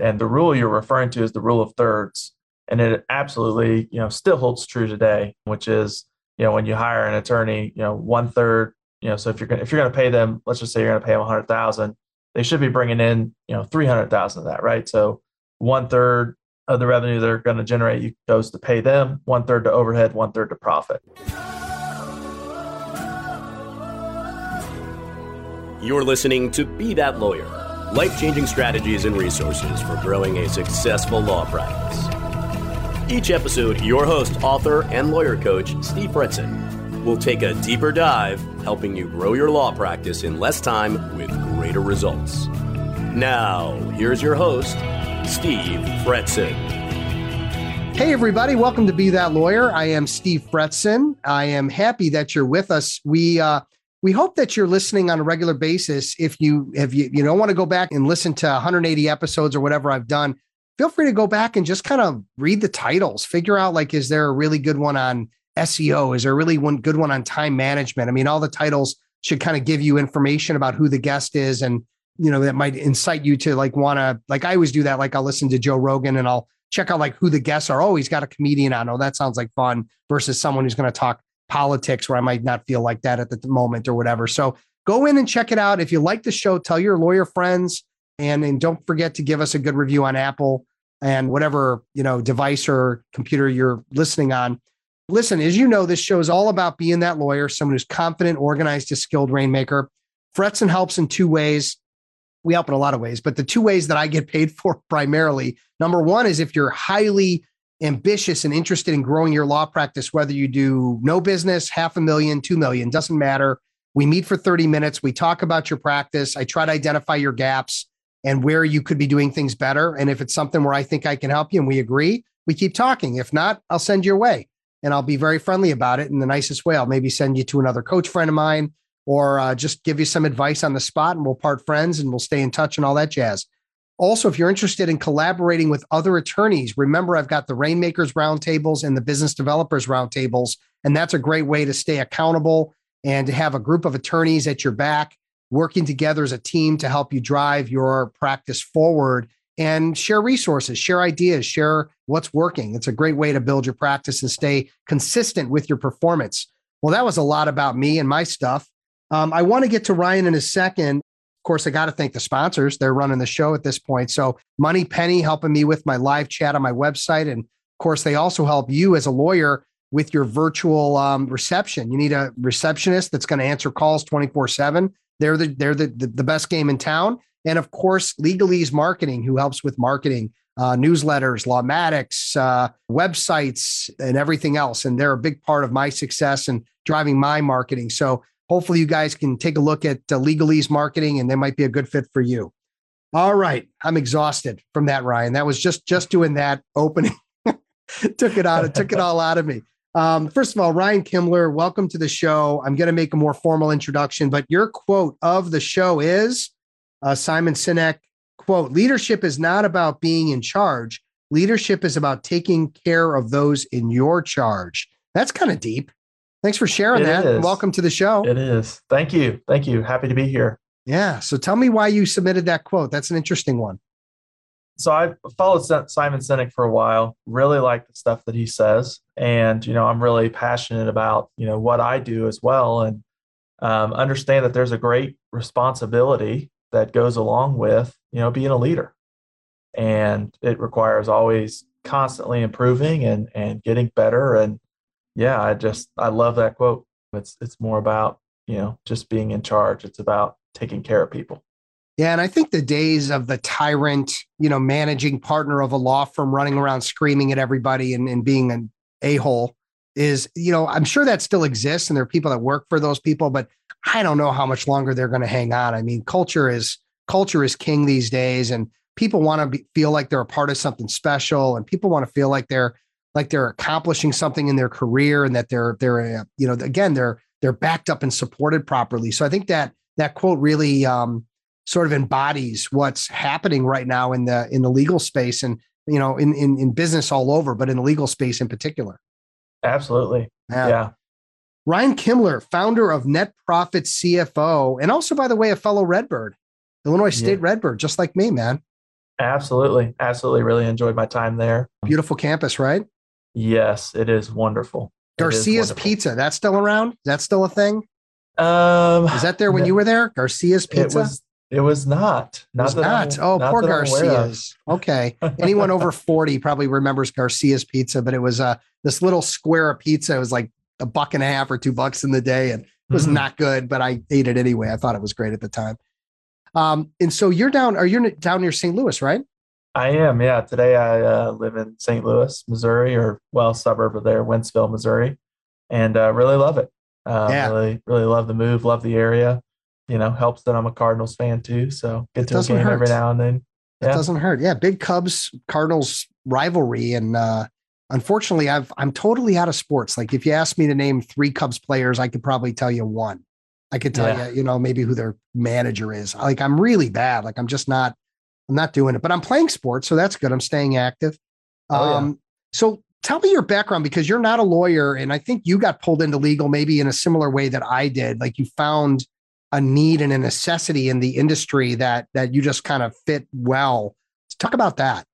And the rule you're referring to is the rule of thirds. And it absolutely, you know, still holds true today, which is, you know, when you hire an attorney, you know, one third, you know, so if you're to, if you're to pay them, let's just say you're going to pay them hundred thousand, they should be bringing in, you know, 300,000 of that, right? So one third of the revenue they're going to generate goes to pay them, one third to overhead, one third to profit. You're listening to Be That Lawyer life changing strategies and resources for growing a successful law practice. Each episode, your host, author, and lawyer coach, Steve Fretzin, will take a deeper dive, helping you grow your law practice in less time with greater results. Now, here's your host, Steve Fretzin. Hey, everybody, welcome to Be That Lawyer. I am Steve Fretzin. I am happy that you're with us. We, uh, we hope that you're listening on a regular basis. If you if you you don't want to go back and listen to 180 episodes or whatever I've done, feel free to go back and just kind of read the titles. Figure out like, is there a really good one on SEO? Is there really one good one on time management? I mean, all the titles should kind of give you information about who the guest is and you know that might incite you to like want to like I always do that. Like I'll listen to Joe Rogan and I'll check out like who the guests are. Oh, he's got a comedian on. Oh, that sounds like fun versus someone who's going to talk politics where I might not feel like that at the moment or whatever. So go in and check it out. If you like the show, tell your lawyer friends and, and don't forget to give us a good review on Apple and whatever, you know, device or computer you're listening on. Listen, as you know, this show is all about being that lawyer, someone who's confident, organized, a skilled rainmaker. Fretzin helps in two ways. We help in a lot of ways, but the two ways that I get paid for primarily number one is if you're highly ambitious and interested in growing your law practice, whether you do no business, half a million, two million, doesn't matter. We meet for 30 minutes. We talk about your practice. I try to identify your gaps and where you could be doing things better. And if it's something where I think I can help you and we agree, we keep talking. If not, I'll send your way and I'll be very friendly about it in the nicest way. I'll maybe send you to another coach friend of mine or uh, just give you some advice on the spot and we'll part friends and we'll stay in touch and all that jazz. Also, if you're interested in collaborating with other attorneys, remember I've got the Rainmakers Roundtables and the Business Developers Roundtables. And that's a great way to stay accountable and to have a group of attorneys at your back working together as a team to help you drive your practice forward and share resources, share ideas, share what's working. It's a great way to build your practice and stay consistent with your performance. Well, that was a lot about me and my stuff. Um, I want to get to Ryan in a second course, I got to thank the sponsors. They're running the show at this point. So, Moneypenny helping me with my live chat on my website. And of course, they also help you as a lawyer with your virtual um, reception. You need a receptionist that's going to answer calls 24 7. They're the they're the, the, the best game in town. And of course, Legalese Marketing, who helps with marketing, uh, newsletters, Lawmatics, uh, websites, and everything else. And they're a big part of my success and driving my marketing. So hopefully you guys can take a look at uh, legalese marketing and they might be a good fit for you. All right i'm exhausted from that ryan. That was just just doing that opening. Took it out it took it all out of me. Um, first of all ryan kimler welcome to the show. I'm going to make a more formal introduction but your quote of the show is uh, simon sinek quote leadership is not about being in charge. Leadership is about taking care of those in your charge. That's kind of deep Thanks for sharing it that. Welcome to the show. It is. Thank you. Thank you. Happy to be here. Yeah. So tell me why you submitted that quote. That's an interesting one. So I've followed Simon Sinek for a while, really like the stuff that he says. And, you know, I'm really passionate about, you know, what I do as well. And um, understand that there's a great responsibility that goes along with, you know, being a leader. And it requires always constantly improving and, and getting better and yeah, I just I love that quote. It's it's more about you know just being in charge. It's about taking care of people. Yeah, and I think the days of the tyrant, you know, managing partner of a law firm running around screaming at everybody and, and being an a hole is, you know, I'm sure that still exists and there are people that work for those people, but I don't know how much longer they're going to hang on. I mean, culture is culture is king these days, and people want to feel like they're a part of something special, and people want to feel like they're like they're accomplishing something in their career and that they're they're uh, you know again they're they're backed up and supported properly. So I think that that quote really um, sort of embodies what's happening right now in the in the legal space and you know in in, in business all over, but in the legal space in particular. Absolutely. Yeah. yeah. Ryan Kimler, founder of Net Profit CFO, and also, by the way, a fellow Redbird, Illinois State yeah. Redbird, just like me, man. Absolutely. Absolutely. Really enjoyed my time there. Beautiful campus, right? Yes, it is wonderful. Garcia's wonderful. Pizza. That's still around? Is that still a thing? Um, Is that there when you were there? Garcia's Pizza? It was. It was not. It was not. Oh, not poor that I'm aware of. Garcia's. Okay. Anyone over 40 probably remembers Garcia's Pizza, but it was uh, this little square of pizza. It was like a buck and a half or two bucks in the day. And it was Mhm. not good, but I ate it anyway. I thought it was great at the time. Um, and so you're down, are you down near St. Louis, right? I am. Yeah. Today I uh, live in St. Louis, Missouri, or well, suburb of there, Wentzville, Missouri, and uh, really love it. Uh, Yeah. Really, really love the move. Love the area. You know, helps that I'm a Cardinals fan too. So It get to a doesn't game every now and then. It doesn't hurt. Yeah. Big Cubs Cardinals rivalry. And uh, unfortunately, I've, I'm totally out of sports. Like if you ask me to name three Cubs players, I could probably tell you one. I could tell Yeah. you, you know, maybe who their manager is. Like I'm really bad. Like I'm just not, I'm not doing it, but I'm playing sports. So that's good. I'm staying active. Oh, yeah. Um, so tell me your background because you're not a lawyer. And I think you got pulled into legal maybe in a similar way that I did. Like you found a need and a necessity in the industry that that you just kind of fit well. Talk about that.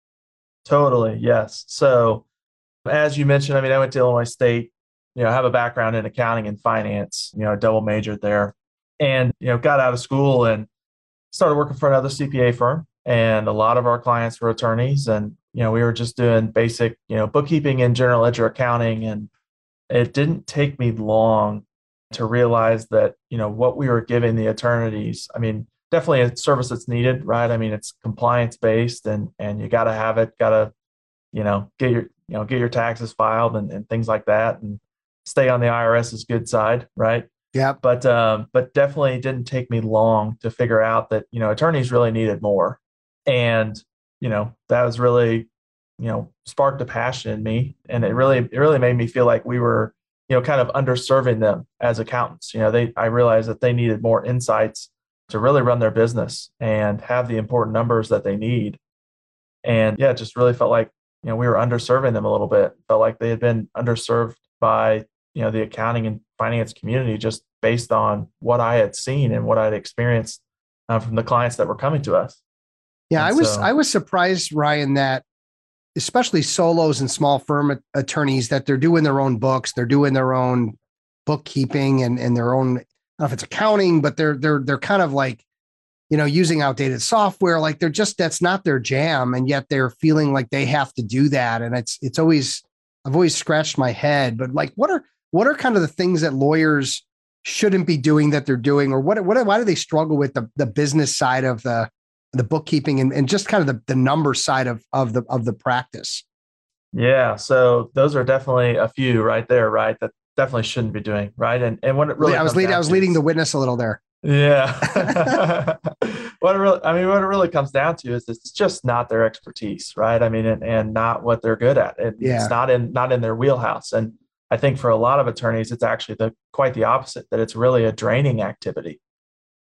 Totally. Yes. So, as you mentioned, I mean, I went to Illinois State, you know, I have a background in accounting and finance, you know, double majored there and, you know, got out of school and started working for another CPA firm. And a lot of our clients were attorneys. And, you know, we were just doing basic, you know, bookkeeping and general ledger accounting. And it didn't take me long to realize that, you know, what we were giving the attorneys, I mean, definitely a service that's needed, right? I mean, it's compliance based and and you got to have it, got to, you know, get your you know get your taxes filed and, and things like that, and stay on the IRS's good side, right? Yeah. But um, but definitely didn't take me long to figure out that you know attorneys really needed more, and you know that was really you know sparked a passion in me, and it really it really made me feel like we were you know kind of underserving them as accountants. You know, they I realized that they needed more insights to really run their business and have the important numbers that they need. And yeah, just really felt like, you know, we were underserving them a little bit. Felt like they had been underserved by, you know, the accounting and finance community just based on what I had seen and what I'd experienced uh, from the clients that were coming to us. Yeah, And I was so- I was surprised, Ryan, that especially solos and small firm attorneys that they're doing their own books, they're doing their own bookkeeping and, and their own I don't know if it's accounting, but they're they're they're kind of like, you know, using outdated software. Like they're just that's not their jam, and yet they're feeling like they have to do that. And it's it's always I've always scratched my head. But like, what are what are kind of the things that lawyers shouldn't be doing that they're doing, or what what why do they struggle with the the business side of the the bookkeeping and, and just kind of the, the number side of of the of the practice? Yeah. So those are definitely a few right there, right? That definitely shouldn't be doing, right? And and what it really I was leading I was leading the witness a little there. Yeah. what it really, I mean, what it really comes down to is it's just not their expertise, right? I mean, and, and not what they're good at. And Yeah. It's not in not in their wheelhouse. And I think for a lot of attorneys, it's actually the quite the opposite. That it's really a draining activity.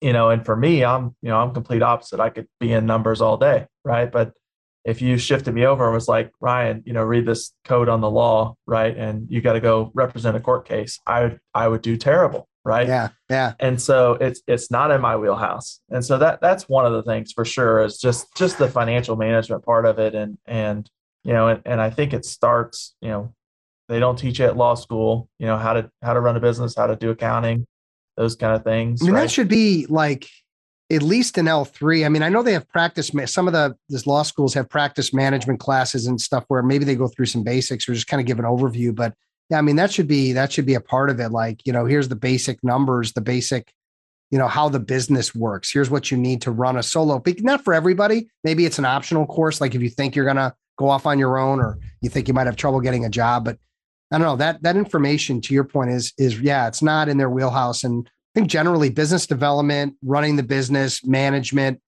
You know, and for me, I'm you know I'm complete opposite. I could be in numbers all day, right? But if you shifted me over and was like Ryan, you know, read this code on the law, right, and you got to go represent a court case, I would I would do terrible, right? Yeah, yeah. and so it's it's not in my wheelhouse and so that that's one of the things for sure is just just the financial management part of it and and you know and, and i think it starts you know they don't teach you at law school you know how to how to run a business how to do accounting those kind of things I mean, right? that should be like at least an L3. I mean, I know they have practice, some of the this law schools have practice management classes and stuff where maybe they go through some basics or just kind of give an overview. But yeah, I mean, that should be that should be a part of it. Like, you know, here's the basic numbers, the basic, you know, how the business works. Here's what you need to run a solo, but not for everybody. Maybe it's an optional course. Like if you think you're gonna go off on your own or you think you might have trouble getting a job, but I don't know that that information to your point is is yeah, it's not in their wheelhouse. And I think generally business development, running the business, management,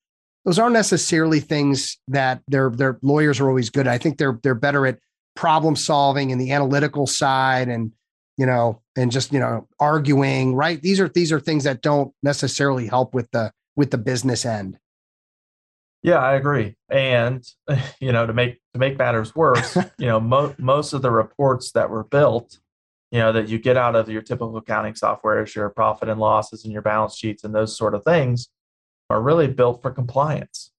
those aren't necessarily things that their their lawyers are always good at. I think they're they're better at problem solving and the analytical side and you know and just you know arguing, right? These are these are things that don't necessarily help with the with the business end. Yeah, I agree. And you know, to make to make matters worse, you know, mo- most of the reports that were built, you know, that you get out of your typical accounting software is your profit and losses and your balance sheets and those sort of things are really built for compliance.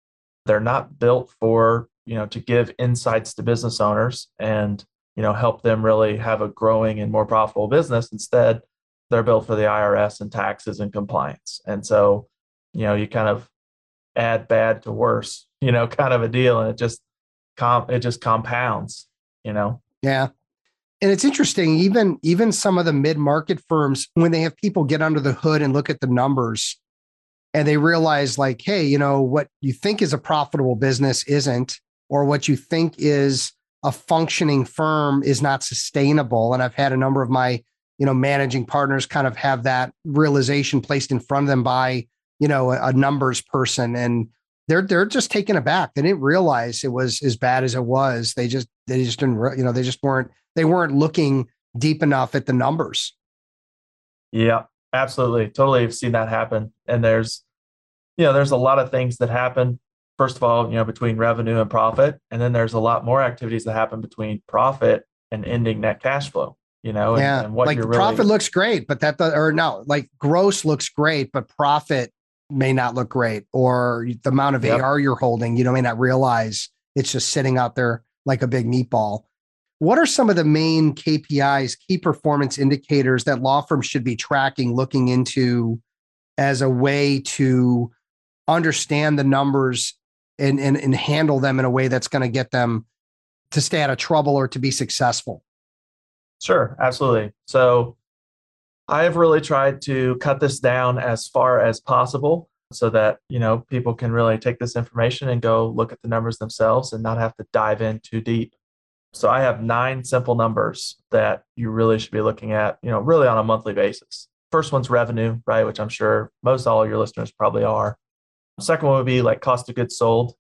they're not built for, you know, to give insights to business owners and, you know, help them really have a growing and more profitable business. Instead, they're built for the IRS and taxes and compliance. And so, you know, you kind of add bad to worse, you know, kind of a deal. And it just com it just compounds, you know. Yeah. And it's interesting, even even some of the mid-market firms, when they have people get under the hood and look at the numbers and they realize, like, hey, you know, what you think is a profitable business isn't, or what you think is a functioning firm is not sustainable. And I've had a number of my, you know, managing partners kind of have that realization placed in front of them by, you know, a, a numbers person. And they're they're just taken aback. They didn't realize it was as bad as it was. They just they just didn't you know they just weren't they weren't looking deep enough at the numbers. Yeah, absolutely, totally. I've seen that happen, and there's you know there's a lot of things that happen. First of all, you know between revenue and profit, and then there's a lot more activities that happen between profit and ending net cash flow. You know, yeah, and, and what like really, profit looks great, but that or no, like gross looks great, but profit may not look great, or the amount of yep. AR you're holding, you know, may not realize it's just sitting out there like a big meatball. What are some of the main KPIs, key performance indicators that law firms should be tracking, looking into as a way to understand the numbers and, and, and handle them in a way that's going to get them to stay out of trouble or to be successful? Sure, absolutely. So I have really tried to cut this down as far as possible so that, you know, people can really take this information and go look at the numbers themselves and not have to dive in too deep. So I have nine simple numbers that you really should be looking at, you know, really on a monthly basis. First one's revenue, right, which I'm sure most all of your listeners probably are. Second one would be like cost of goods sold.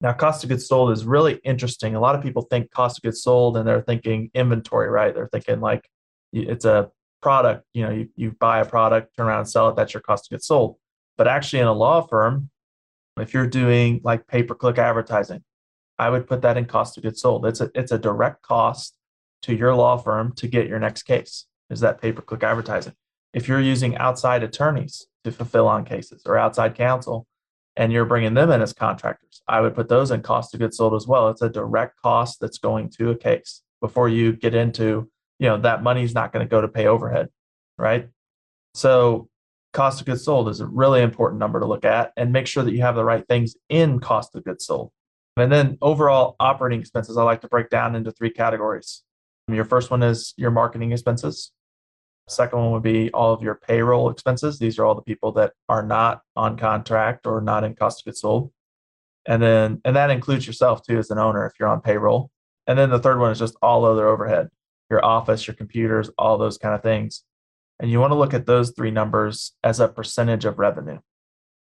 Now, cost of goods sold is really interesting. A lot of people think cost of goods sold and they're thinking inventory, right? They're thinking like it's a product, you know, you, you buy a product, turn around and sell it, that's your cost of goods sold. But actually, in a law firm, if you're doing like pay per click advertising, I would put that in cost of goods sold. It's a it's a direct cost to your law firm to get your next case. Is that pay per click advertising? If you're using outside attorneys to fulfill on cases or outside counsel, and you're bringing them in as contractors, I would put those in cost of goods sold as well. It's a direct cost that's going to a case before you get into you know that money's not going to go to pay overhead right? So cost of goods sold is a really important number to look at and make sure that you have the right things in cost of goods sold. And then overall operating expenses i like to break down into three categories. Your first one is your marketing expenses. Second one would be all of your payroll expenses. These are all the people that are not on contract or not in cost of goods sold. And then and that includes yourself too as an owner if you're on payroll. And then the third one is just all other overhead your office, your computers, all those kind of things. And you want to look at those three numbers as a percentage of revenue.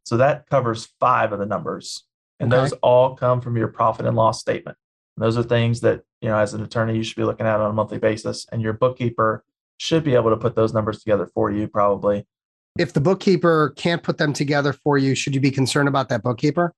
So that covers five of the numbers. And okay. those all come from your profit and loss statement. And those are things that, you know, as an attorney, you should be looking at on a monthly basis. And your bookkeeper should be able to put those numbers together for you, probably. If the bookkeeper can't put them together for you, should you be concerned about that bookkeeper?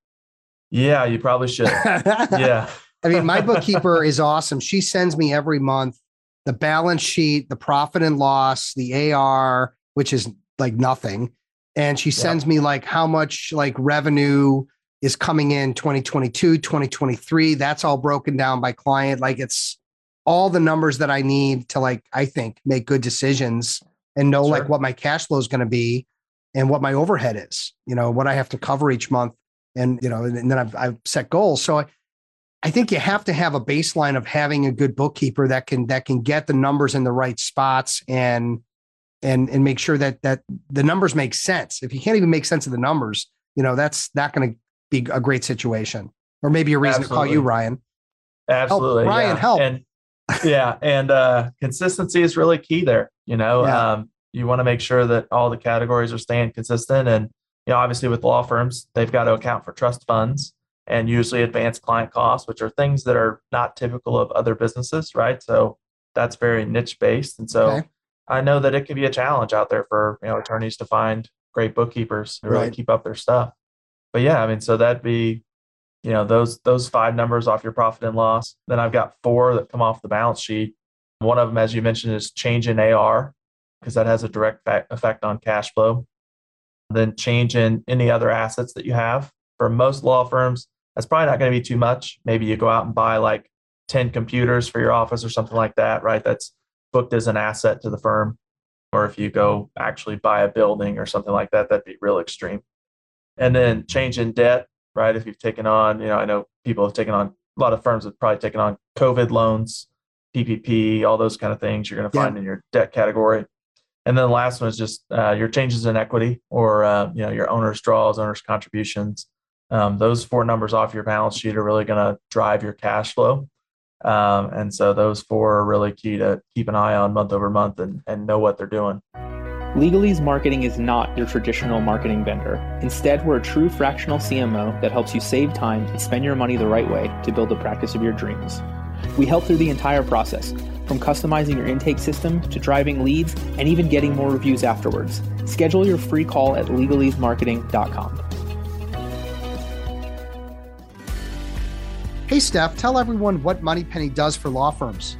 Yeah, you probably should. yeah. I mean, my bookkeeper is awesome. She sends me every month the balance sheet, the profit and loss, the AR, which is like nothing. And she sends me like how much like revenue is coming in 2022, 2023. That's all broken down by client. Like it's all the numbers that I need to like, I think, make good decisions and know sure. like what my cash flow is going to be and what my overhead is, you know, what I have to cover each month. And, you know, and then I've, I've set goals. So I, I think you have to have a baseline of having a good bookkeeper that can that can get the numbers in the right spots and and and make sure that that the numbers make sense. If you can't even make sense of the numbers, you know that's not going to be a great situation. Or maybe a reason Absolutely. to call you Ryan. Absolutely, help, Ryan, yeah. help. And, yeah, and uh, consistency is really key there. You know, yeah. um, you want to make sure that all the categories are staying consistent, and you know, obviously with law firms, they've got to account for trust funds and usually advanced client costs, which are things that are not typical of other businesses, right? So that's very niche based. And so okay. I know that it can be a challenge out there for you know attorneys to find great bookkeepers to really right. keep up their stuff. But yeah, I mean, so that'd be, you know, those those five numbers off your profit and loss. Then I've got four that come off the balance sheet. One of them, as you mentioned, is change in AR because that has a direct effect on cash flow. Then change in any other assets that you have for most law firms, that's probably not going to be too much. Maybe you go out and buy like 10 computers for your office or something like that, right? That's booked as an asset to the firm. Or if you go actually buy a building or something like that, that'd be real extreme. And then change in debt, right? If you've taken on, you know, I know people have taken on, a lot of firms have probably taken on COVID loans, PPP, all those kind of things you're going to find yeah. in your debt category. And then the last one is just uh, your changes in equity or uh, you know your owner's draws, owner's contributions. Um, those four numbers off your balance sheet are really going to drive your cash flow. Um, and so those four are really key to keep an eye on month over month and, and know what they're doing. Legalese Marketing is not your traditional marketing vendor. Instead, we're a true fractional CMO that helps you save time and spend your money the right way to build the practice of your dreams. We help through the entire process, from customizing your intake system to driving leads and even getting more reviews afterwards. Schedule your free call at legalesemarketing.com. Hey, Steph, tell everyone what Moneypenny does for law firms.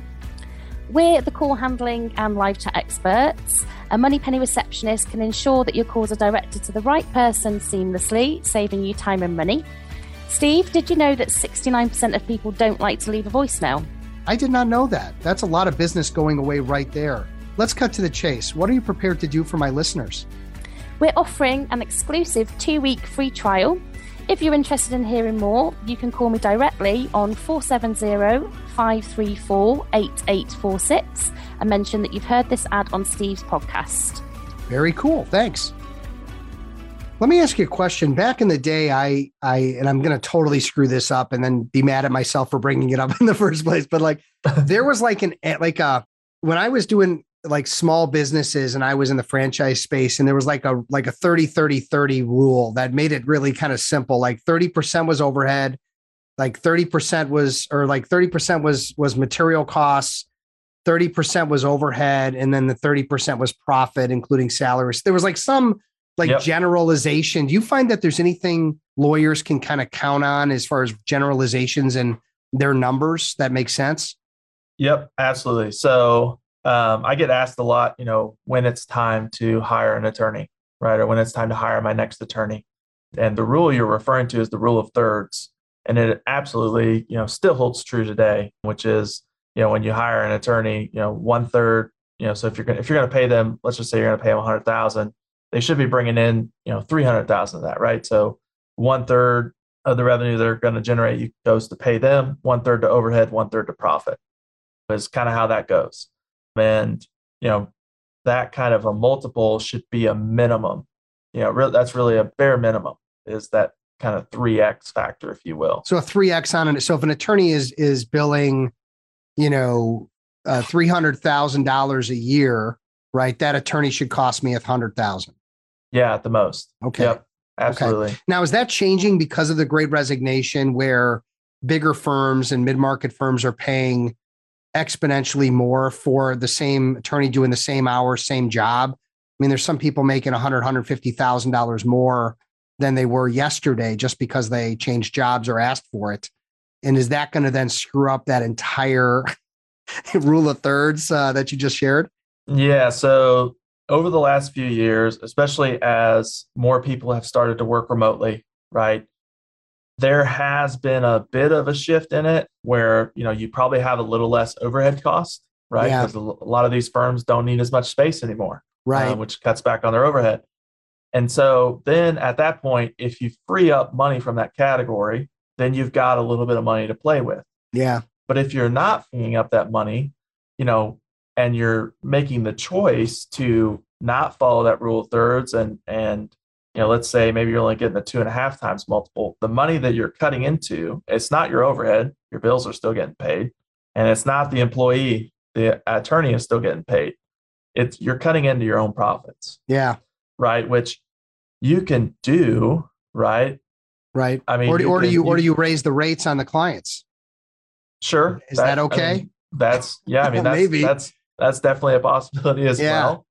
We're the call handling and live chat experts. A Moneypenny receptionist can ensure that your calls are directed to the right person seamlessly, saving you time and money. Steve, did you know that 69% of people don't like to leave a voicemail? I did not know that. That's a lot of business going away right there. Let's cut to the chase. What are you prepared to do for my listeners? We're offering an exclusive two week free trial. If you're interested in hearing more, you can call me directly on 470 534 8846 and mention that you've heard this ad on Steve's podcast. Very cool. Thanks. Let me ask you a question. Back in the day, I, I, and I'm going to totally screw this up and then be mad at myself for bringing it up in the first place. But like, there was like an, eh, like a, when I was doing like small businesses and I was in the franchise space and there was like a, like a 30, 30, 30 rule that made it really kind of simple. Like 30% was overhead, like 30% was, or like 30% was, was material costs. 30% was overhead and then the 30% was profit including salaries there was like some like yep. generalization. Do you find that there's anything lawyers can kind of count on as far as generalizations and their numbers that make sense? Yep, absolutely. So um, I get asked a lot, you know, when it's time to hire an attorney, right? Or when it's time to hire my next attorney. And the rule you're referring to is the rule of thirds. And it absolutely, you know, still holds true today, which is, you know, when you hire an attorney, you know, one third, you know, so if you're to, if you're going to pay them, let's just say you're going to pay them hundred thousand, they should be bringing in you know 300,000 of that, right? So one third of the revenue they're going to generate goes to pay them, one third to overhead, one third to profit. Is kind of how that goes, and you know that kind of a multiple should be a minimum. You know, re- that's really a bare minimum. Is that kind of three x factor, if you will? So a three x on it. So if an attorney is is billing, you know, uh, three hundred thousand dollars a year, right? That attorney should cost me a hundred thousand. Yeah, at the most. Okay. Yep, absolutely. Okay. Now, is that changing because of the great resignation where bigger firms and mid market firms are paying exponentially more for the same attorney doing the same hours, same job? I mean, there's some people making 100, $150,000 more than they were yesterday just because they changed jobs or asked for it. And is that going to then screw up that entire rule of thirds uh, that you just shared? Yeah. So over the last few years, especially as more people have started to work remotely, right? There has been a bit of a shift in it where, you know, you probably have a little less overhead cost, right? Because yeah. a lot of these firms don't need as much space anymore, uh, right? which cuts back on their overhead. And so then at that point, if you free up money from that category, then you've got a little bit of money to play with. Yeah. But if you're not freeing up that money, you know, and you're making the choice to not follow that rule of thirds and and you know let's say maybe you're only getting a two and a half times multiple. The money that you're cutting into it's not your overhead. Your bills are still getting paid. And it's not the employee the attorney is still getting paid. It's you're cutting into your own profits. Yeah. Right? Which you can do right? Right. I mean or, or can, do you, you or do you raise the rates on the clients? Sure. Is that, that okay? I mean, that's yeah i mean that's maybe. that's that's definitely a possibility as yeah. well.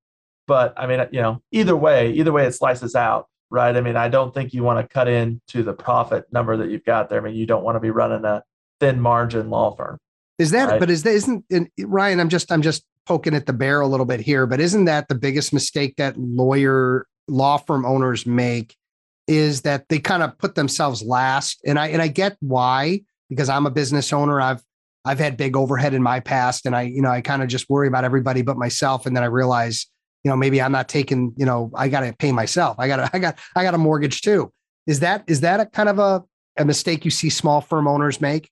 But I mean, you know, either way, either way it slices out, right? I mean, I don't think you want to cut into the profit number that you've got there. I mean, you don't want to be running a thin margin law firm. Is that, right? but is that, isn't, Ryan, I'm just, I'm just poking at the bear a little bit here, but isn't that the biggest mistake that lawyer, law firm owners make is that they kind of put themselves last. And I and I get why, because I'm a business owner. I've I've had big overhead in my past and I, you know, I kind of just worry about everybody but myself. And then I realize, you know, maybe I'm not taking, you know, I got to pay myself. I got to, I got, I got a mortgage too. Is that, is that a kind of a, a mistake you see small firm owners make?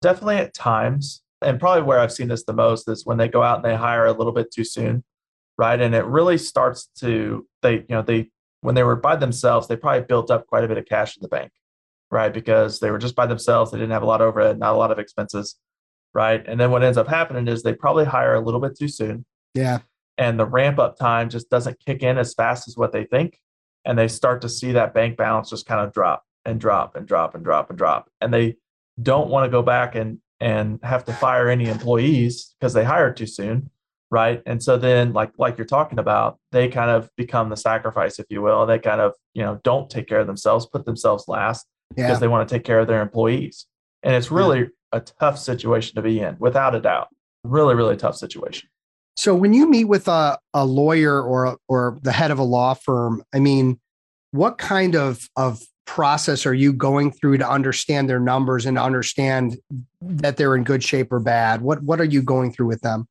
Definitely at times. And probably where I've seen this the most is when they go out and they hire a little bit too soon. Right. And it really starts to, they, you know, they, when they were by themselves, they probably built up quite a bit of cash in the bank right? Because they were just by themselves. They didn't have a lot of overhead, not a lot of expenses, right? And then what ends up happening is they probably hire a little bit too soon. Yeah. And the ramp up time just doesn't kick in as fast as what they think. And they start to see that bank balance just kind of drop and drop and drop and drop and drop. And they don't want to go back and and have to fire any employees because they hired too soon right and so then like like you're talking about they kind of become the sacrifice if you will they kind of you know don't take care of themselves put themselves last yeah. because they want to take care of their employees. And it's really yeah. a tough situation to be in, without a doubt. Really, really tough situation. So when you meet with a, a lawyer or or the head of a law firm, I mean, what kind of of process are you going through to understand their numbers and understand that they're in good shape or bad? What what are you going through with them?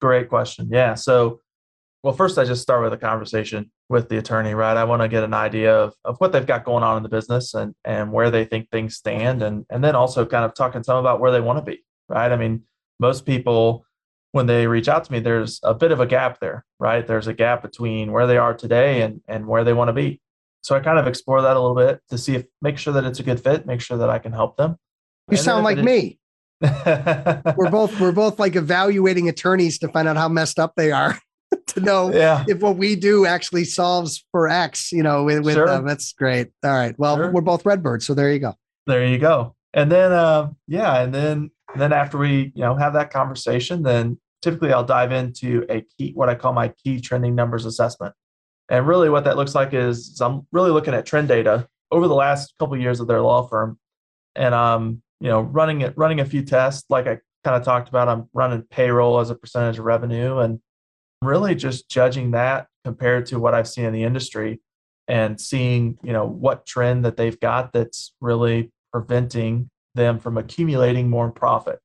Great question. Yeah. So well, first I just start with a conversation with the attorney, right? I want to get an idea of, of what they've got going on in the business and and where they think things stand and and then also kind of talking to them about where they want to be, right? I mean, most people when they reach out to me, there's a bit of a gap there, right? There's a gap between where they are today and and where they want to be. So I kind of explore that a little bit to see if make sure that it's a good fit, make sure that I can help them. You and sound like me. we're both we're both like evaluating attorneys to find out how messed up they are. to know yeah. if what we do actually solves for X, you know, with, with sure. them. That's great. All right. Well, sure. we're both Redbirds, so there you go. There you go. And then, uh, yeah, and then then after we, you know, have that conversation, then typically I'll dive into a key, what I call my key trending numbers assessment. And really, what that looks like is, is I'm really looking at trend data over the last couple of years of their law firm, and um, you know, running it, running a few tests, like I kind of talked about. I'm running payroll as a percentage of revenue, and really just judging that compared to what I've seen in the industry and seeing, you know, what trend that they've got that's really preventing them from accumulating more profit.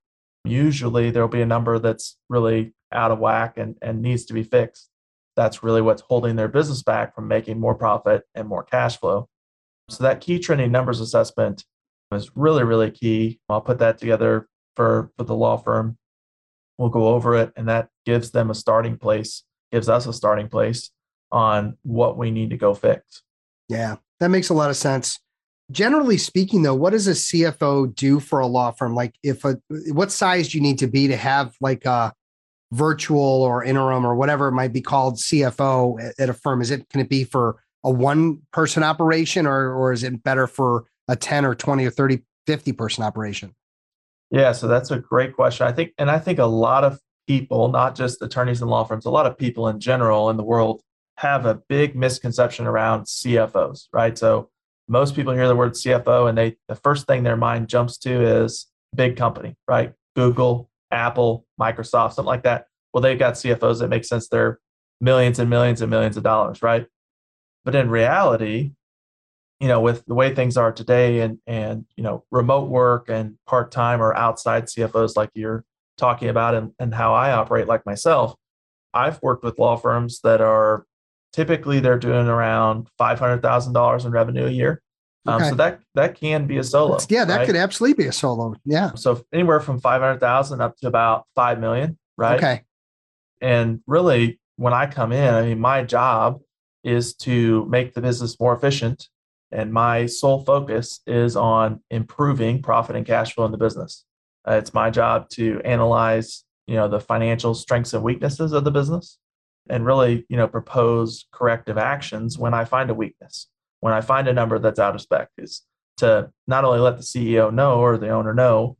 Usually there'll be a number that's really out of whack and, and needs to be fixed. That's really what's holding their business back from making more profit and more cash flow. So that key trending numbers assessment is really, really key. I'll put that together for, for the law firm We'll go over it, and that gives them a starting place, gives us a starting place on what we need to go fix. Yeah, that makes a lot of sense. Generally speaking, though, what does a CFO do for a law firm? Like, if a what size do you need to be to have like a virtual or interim or whatever it might be called CFO at a firm? Is it can it be for a one person operation or or is it better for a 10 or 20 or 30 50 person operation yeah, so that's a great question. I think, and I think a lot of people, not just attorneys and law firms, a lot of people in general in the world have a big misconception around CFOs, right? So most people hear the word CFO and they the first thing their mind jumps to is big company, right? Google, Apple, Microsoft, something like that. Well, they've got CFOs that make sense. They're millions and millions and millions of dollars, right? But in reality, you know, with the way things are today and and you know, remote work and part-time or outside CFOs like you're talking about and, and how I operate like myself, I've worked with law firms that are typically they're doing around five hundred thousand dollars in revenue a year. Um, okay. So that that can be a solo. That's, yeah, that right? could absolutely be a solo. Yeah. So anywhere from five hundred thousand up to about five million, right? Okay. And really, when I come in, I mean, my job is to make the business more efficient and my sole focus is on improving profit and cash flow in the business. Uh, it's my job to analyze, you know, the financial strengths and weaknesses of the business and really, you know, propose corrective actions when I find a weakness. When I find a number that's out of spec is to not only let the CEO know or the owner know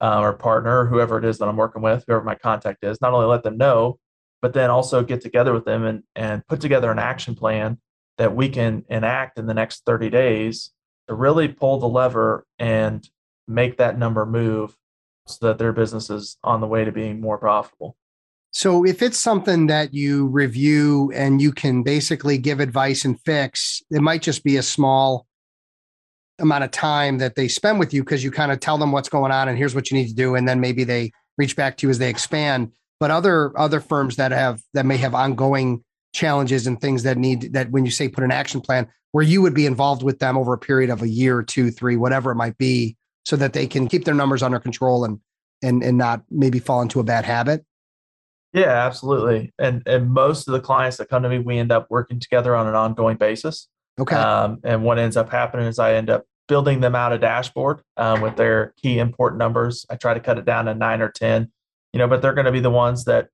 uh, or partner whoever it is that I'm working with, whoever my contact is, not only let them know, but then also get together with them and, and put together an action plan that we can enact in the next 30 days to really pull the lever and make that number move so that their business is on the way to being more profitable. So if it's something that you review and you can basically give advice and fix, it might just be a small amount of time that they spend with you because you kind of tell them what's going on and here's what you need to do and then maybe they reach back to you as they expand. But other other firms that have that may have ongoing challenges and things that need that when you say put an action plan where you would be involved with them over a period of a year two three whatever it might be so that they can keep their numbers under control and and and not maybe fall into a bad habit yeah, absolutely. And and most of the clients that come to me, we end up working together on an ongoing basis. okay Um, and what ends up happening is I end up building them out a dashboard um, with their key import numbers. I try to cut it down to nine or ten, you know, but they're going to be the ones that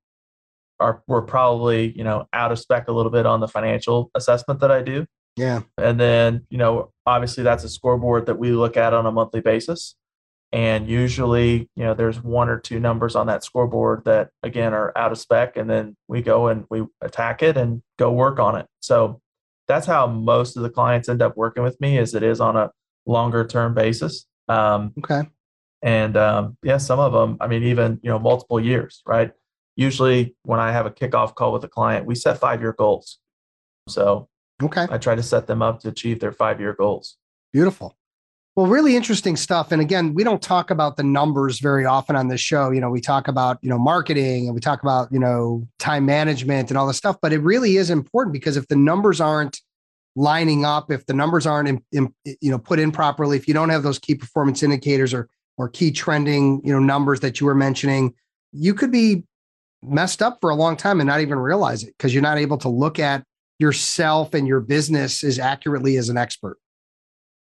are were probably you know out of spec a little bit on the financial assessment that I do. yeah And then you know obviously that's a scoreboard that we look at on a monthly basis. And usually, you know, there's one or two numbers on that scoreboard that again are out of spec, and then we go and we attack it and go work on it. So that's how most of the clients end up working with me is it is on a longer term basis. Um, okay. and um, yeah some of them i mean even you know multiple years right? Usually when i have a kickoff call with a client we set five year goals. So okay. I try to set them up to achieve their five year goals. Beautiful. Well, really interesting stuff. And again, we don't talk about the numbers very often on this show. You know, we talk about, you know, marketing and we talk about, you know, time management and all this stuff, but it really is important because if the numbers aren't lining up, if the numbers aren't, in, in, you know, put in properly, if you don't have those key performance indicators or, or key trending, you know, numbers that you were mentioning, you could be messed up for a long time and not even realize it because you're not able to look at yourself and your business as accurately as an expert.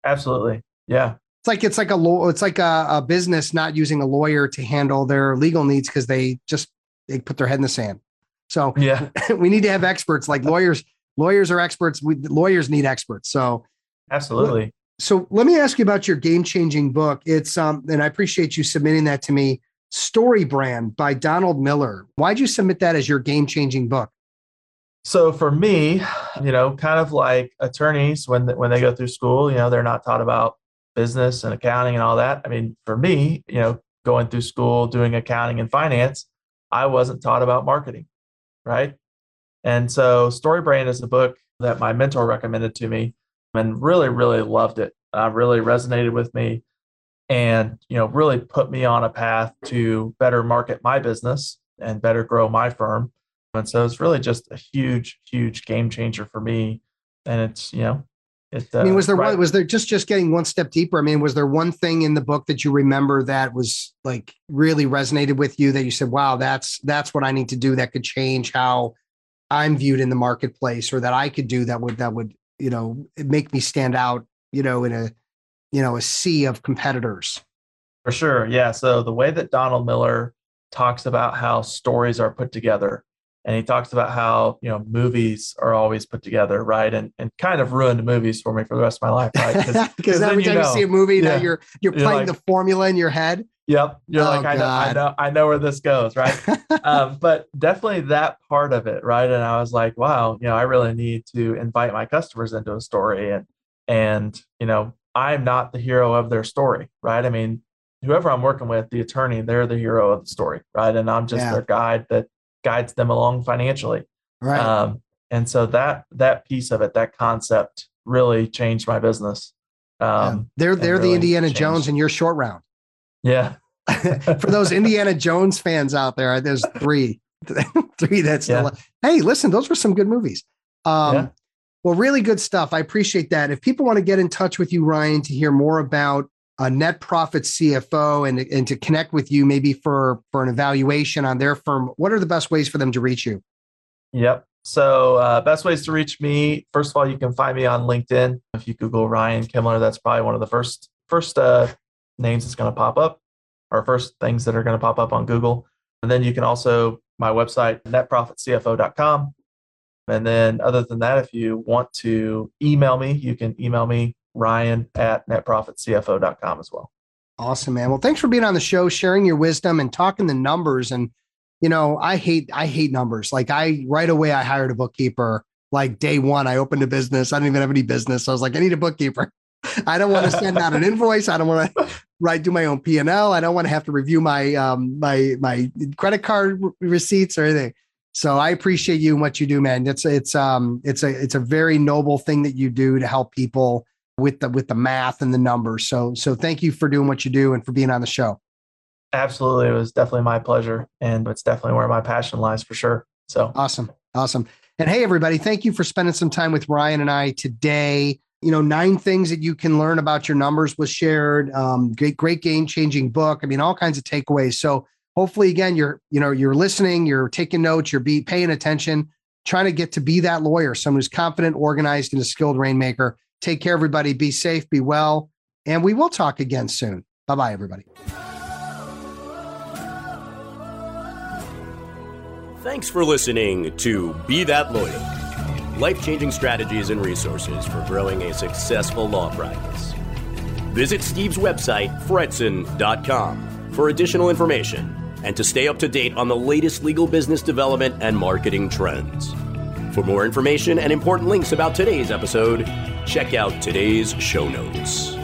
absolutely yeah It's like it's like a law. It's like a, a business not using a lawyer to handle their legal needs because they just they put their head in the sand. So yeah we need to have experts like lawyers. Lawyers are experts. We, lawyers need experts. So absolutely so let me ask you about your game changing book. It's um and I appreciate you submitting that to me. Story Brand by Donald Miller. Why'd you submit that as your game changing book? so for me you know kind of like attorneys when when they go through school you know they're not taught about business and accounting and all that. I mean for me you know going through school doing accounting and finance i wasn't taught about marketing right? And so story brand is a book that my mentor recommended to me and really really loved it. Uh, really resonated with me and you know really put me on a path to better market my business and better grow my firm. And so it's really just a huge, huge game changer for me. And it's, you know, it, uh, I mean, was there right- one, was there just just getting one step deeper? I mean, was there one thing in the book that you remember that was like really resonated with you that you said, "Wow, that's that's what I need to do that could change how I'm viewed in the marketplace, or that I could do that would that would you know make me stand out, you know, in a you know a sea of competitors." For sure. Yeah. So the way that Donald Miller talks about how stories are put together, and he talks about how, you know, movies are always put together, right? And and kind of ruined movies for me for the rest of my life, right? Because every time you, know. see a movie, now Yeah. you're you're You're playing like- the formula in your head. Yep. You're Oh, like, I know, I know, I know where this goes, right? um, but definitely that part of it, right? And I was like, wow, you know, I really need to invite my customers into a story, and and you know, I'm not the hero of their story, right? I mean, whoever I'm working with, the attorney, they're the hero of the story, right? And I'm just Yeah. their guide that guides them along financially. right. Um, and so that that piece of it, that concept, really changed my business. Yeah. Um, they're they're the Indiana changed. Jones and you're short round. yeah, For those Indiana Jones fans out there, there's three, three that's Yeah. hey, listen, those were some good movies. Um, Yeah. Well, really good stuff. I appreciate that. If people want to get in touch with you, Ryan, to hear more about a net profit CFO and, and to connect with you, maybe for for an evaluation on their firm, what are the best ways for them to reach you? Yep. So, uh, best ways to reach me. First of all, you can find me on LinkedIn. If you Google Ryan Kimler, that's probably one of the first first uh, names that's going to pop up, or first things that are going to pop up on Google. And then you can also my website netprofitcfo.com. And then, other than that, if you want to email me, you can email me Ryan at netprofitcfo.com as well. Awesome, man. Well, thanks for being on the show, sharing your wisdom and talking the numbers. And you know, I hate I hate numbers. Like I right away I hired a bookkeeper. Like day one, I opened a business. I didn't even have any business. So I was like, I need a bookkeeper. I don't want to send out an invoice. I don't want to. write do my own P and. I don't want to have to review my um, my my credit card receipts or anything. So I appreciate you and what you do, man. It's it's um it's a it's a very noble thing that you do to help people with the with the math and the numbers. So so thank you for doing what you do and for being on the show. Absolutely, it was definitely my pleasure, and it's definitely where my passion lies for sure. So awesome, awesome. And hey, everybody, thank you for spending some time with Ryan and I today. You know, nine things that you can learn about your numbers was shared. Um, great, great game changing book. I mean, all kinds of takeaways. So hopefully, again, you're you know you're listening, you're taking notes, you're be paying attention, trying to get to be that lawyer, someone who's confident, organized, and a skilled rainmaker. Take care, everybody. Be safe, be well, and we will talk again soon. Bye bye, everybody. Thanks for listening to Be That Lawyer life changing strategies and resources for growing a successful law practice. Visit Steve's website, fretzin.com, for additional information and to stay up to date on the latest legal business development and marketing trends. For more information and important links about today's episode, check out today's show notes.